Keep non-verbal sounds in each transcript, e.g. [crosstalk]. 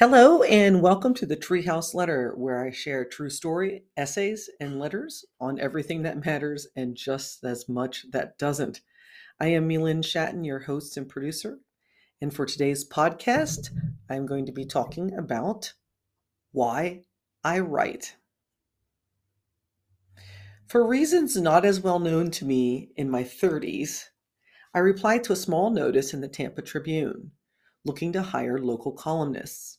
Hello, and welcome to the Treehouse Letter, where I share true story, essays, and letters on everything that matters and just as much that doesn't. I am Milan Shatten, your host and producer. And for today's podcast, I'm going to be talking about why I write. For reasons not as well known to me in my 30s, I replied to a small notice in the Tampa Tribune looking to hire local columnists.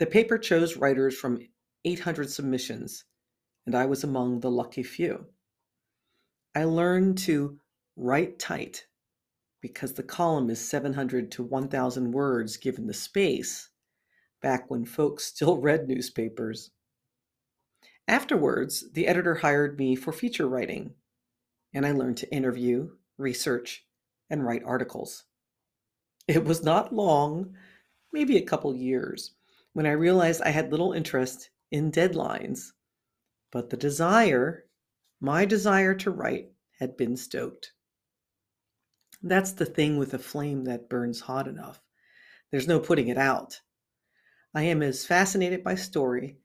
The paper chose writers from 800 submissions, and I was among the lucky few. I learned to write tight because the column is 700 to 1,000 words given the space, back when folks still [laughs] read newspapers. Afterwards, the editor hired me for feature writing, and I learned to interview, research, and write articles. It was not long, maybe a couple years, when I realized I had little interest in deadlines. But the desire, my desire to write, had been stoked. That's the thing with a flame that burns hot enough. There's no putting it out. I am as fascinated by story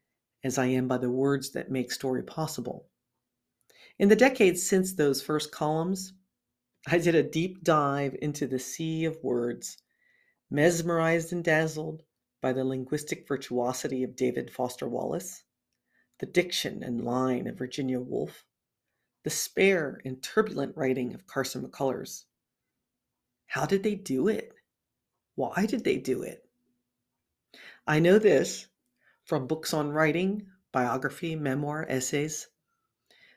as I am by the words that make story possible. In the decades since those first columns, I did a deep dive into the sea of words, mesmerized and dazzled by the linguistic virtuosity of David Foster Wallace, the diction and line of Virginia Woolf, the spare and turbulent writing of Carson McCullers. How did they do it? Why did they do it? I know this from books on writing, biography, memoir, essays.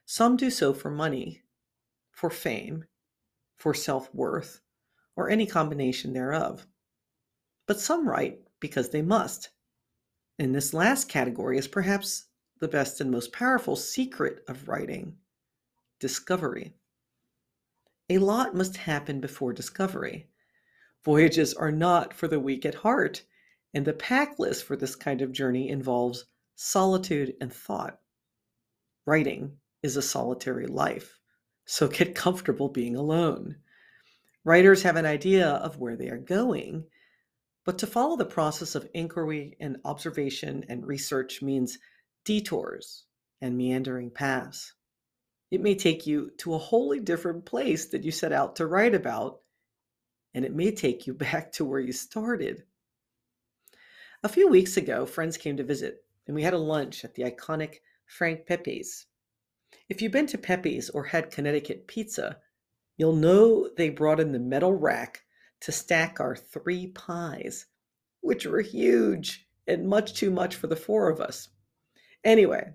Some do so for money, for fame, for self worth, or any combination thereof. But some write because they must. And this last category is perhaps the best and most powerful secret of writing discovery. A lot must happen before discovery. Voyages are not for the weak at heart, and the pack list for this kind of journey involves solitude and thought. Writing is a solitary life, so get comfortable being alone. Writers have an idea of where they are going, but to follow the process of inquiry and observation and research means detours and meandering paths. It may take you to a wholly different place that you set out to write about, and it may take you [laughs] back to where you started. A few weeks ago, friends came to visit, and we had a lunch at the iconic Frank Pepe's. If you've been to Pepe's or had Connecticut pizza, you'll know they brought in the metal rack to stack our three pies, which were huge and much too much for the four of us. Anyway,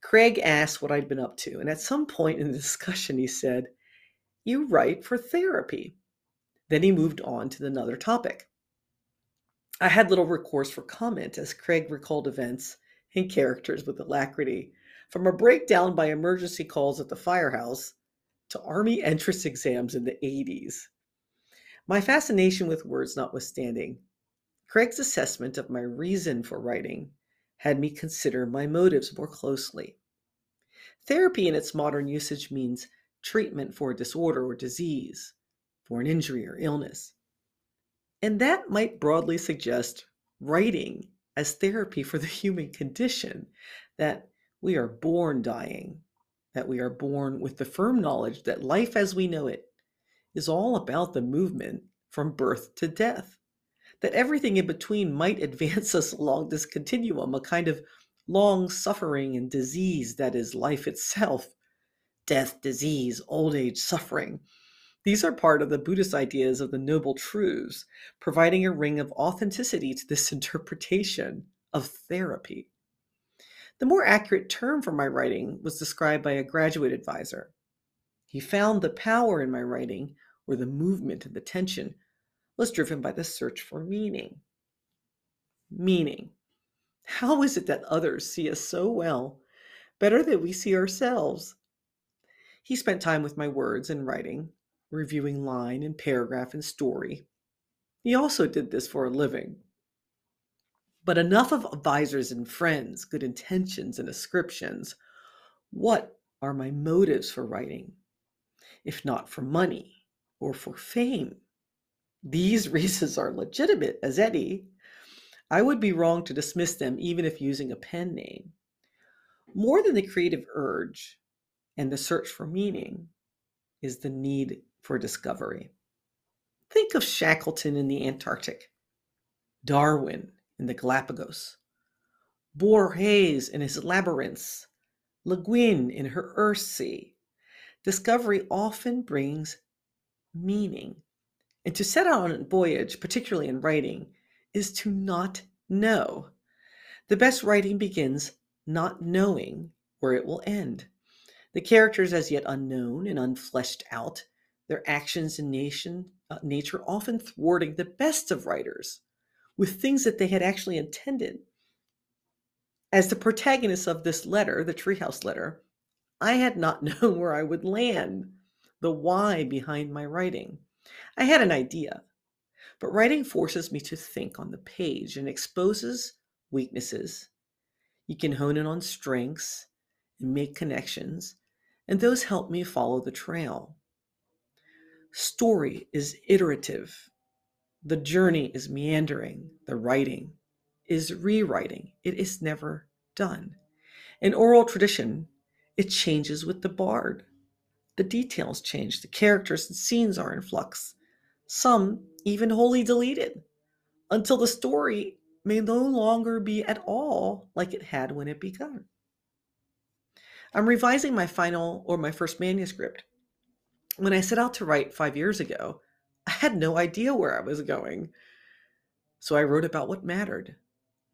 Craig asked what I'd been up to, and at some point in the discussion, he said, You write for therapy. Then he moved on to another topic. I had little recourse for comment as Craig recalled events and characters with alacrity, from a breakdown by emergency calls at the firehouse to Army entrance exams in the 80s. My fascination with words notwithstanding, Craig's assessment of my reason for writing had me consider my motives more closely. Therapy in its modern usage means treatment for a disorder or disease, for an injury or illness. And that might broadly suggest writing as therapy for the [laughs] human condition that we are born dying, that we are born with the firm knowledge that life as we know it is all about the movement from birth to death. That everything in between might advance [laughs] us along this continuum, a kind of long suffering and disease that is life itself. Death, disease, old age, suffering. These are part of the Buddhist ideas of the Noble Truths, providing a ring of authenticity to this [laughs] interpretation of therapy. The more accurate term for my writing was described by a graduate advisor. He found the power in my writing or the movement and the tension was driven by the search for meaning. Meaning. How is it that others see us so well, better than we see ourselves? He spent time with my words and writing, reviewing line and paragraph and story. He also did this for a living. But enough of advisors and friends, good intentions and ascriptions. What are my motives for writing? If not for money, or for fame. These [laughs] reasons are legitimate as any. I would be wrong to dismiss them even if using a pen name. More than the creative urge and the search for meaning is the need for discovery. Think of Shackleton in the Antarctic, Darwin in the Galapagos, Borges in his labyrinths, Le Guin in her Earthsea. Discovery often brings meaning. And to set out on a voyage, particularly in writing, is to not know. The best writing begins not knowing where it will end. The characters, as yet unknown and unfleshed out, their actions and nation, uh, nature often thwarting the best of writers with things that they had actually intended. As the protagonist of this letter, the Treehouse letter, I had not [laughs] known where I would land, the why behind my writing. I had an idea, but writing forces me to think on the page and exposes weaknesses. You can hone in on strengths and make connections, and those help me follow the trail. Story is iterative. The journey is meandering. The writing is rewriting. It is never done. In oral tradition, it changes with the bard. The details change, the characters and scenes are in flux, some even wholly deleted, until the story may no longer be at all like it had when it began. I'm revising my final or my first manuscript. When I set out to write five years ago, I had no idea where I was going. So I wrote about what mattered,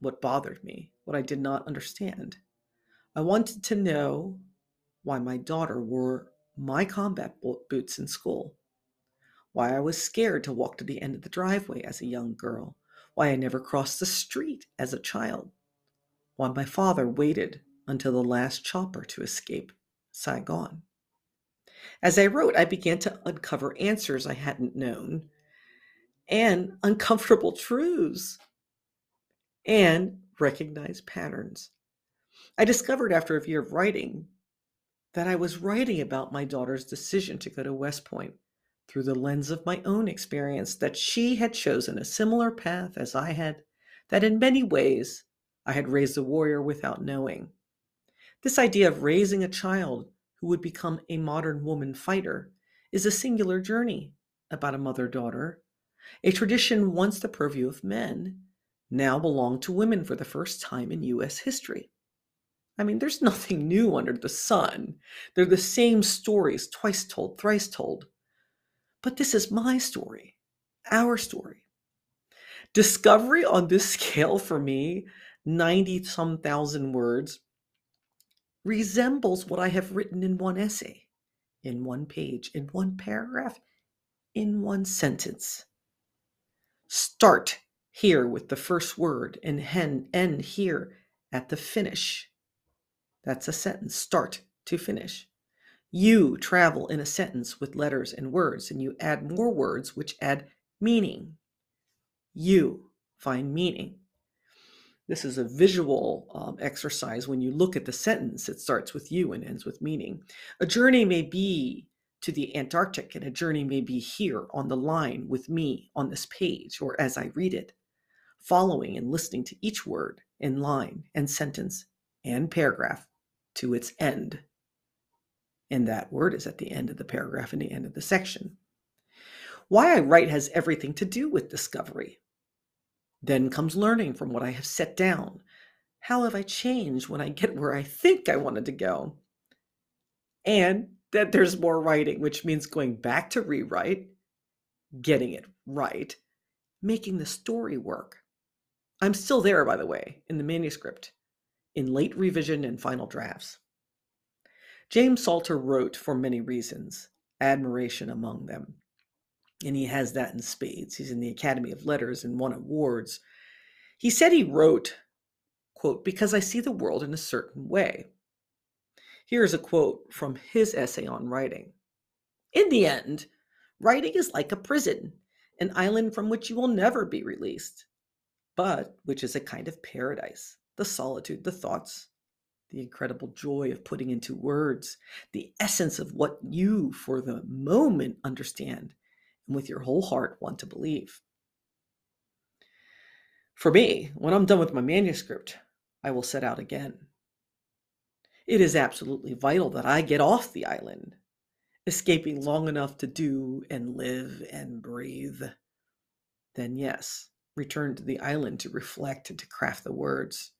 what bothered me, what I did not understand. I wanted to know why my daughter wore my combat boots in school, why I was scared to walk to the end of the driveway as a young girl, why I never crossed the street as a child, why my father waited until the last chopper to escape Saigon. As I wrote, I began to uncover answers I hadn't known and uncomfortable truths and recognize patterns. I discovered after a year of writing that I was writing about my daughter's decision to go to West Point through the lens of my own experience, that she had chosen a similar path as I had, that in many ways I had raised a warrior without knowing. This idea of raising a child who would become a modern woman fighter is a singular journey about a mother daughter, a tradition once the purview of men, now belonged to women for the first time in U.S. history. I mean, there's [laughs] nothing new under the sun. They're the same stories, twice told, thrice told. But this is my story, our story. Discovery on this [laughs] scale for me, 90 some thousand words, resembles what I have written in one essay, in one page, in one paragraph, in one sentence. Start here with the first word and end here at the finish. That's a sentence, start to finish. You travel in a sentence with letters and words, and you add more words which add meaning. You find meaning. This is a visual um, exercise. When you look at the sentence, it starts with you and ends with meaning. A journey may be to the Antarctic, and a journey may be here on the line with me on this page or as I read it, following and listening to each word in line and sentence and paragraph to its end. And that word is at the end of the paragraph and the end of the section. Why I write has everything to do with discovery. Then comes learning from what I have set down. How have I changed when I get where I think I wanted to go? And that there's more writing, which means going back to rewrite, getting it right, making the story work. I'm still there, by the way, in the manuscript in late revision and final drafts. James Salter wrote for many reasons, admiration among them. And he has that in spades. He's in the Academy of Letters and won awards. He said he wrote, quote, because I see the world in a certain way. Here's a quote from his essay on writing. In the end, writing is like a prison, an island from which you will never be released, but which is a kind of paradise the solitude, the thoughts, the incredible joy of putting into words the essence of what you, for the moment, understand and with your whole heart want to believe. For me, when I'm done with my manuscript, I will set out again. It is absolutely vital that I get off the island, escaping long enough to do and live and breathe. Then, yes, return to the island to reflect and to craft the words,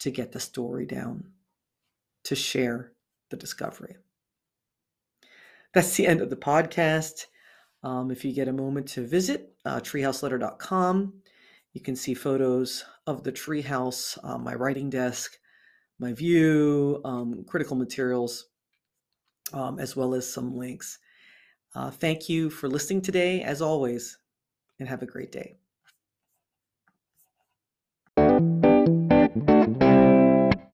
to get the story down, to share the discovery. That's the end of the podcast. Um, if you get a moment to visit uh, treehouseletter.com, you can see photos of the treehouse, uh, my writing desk, my view, um, critical materials, um, as well as some links. Uh, thank you for listening today, as always, and have a great day.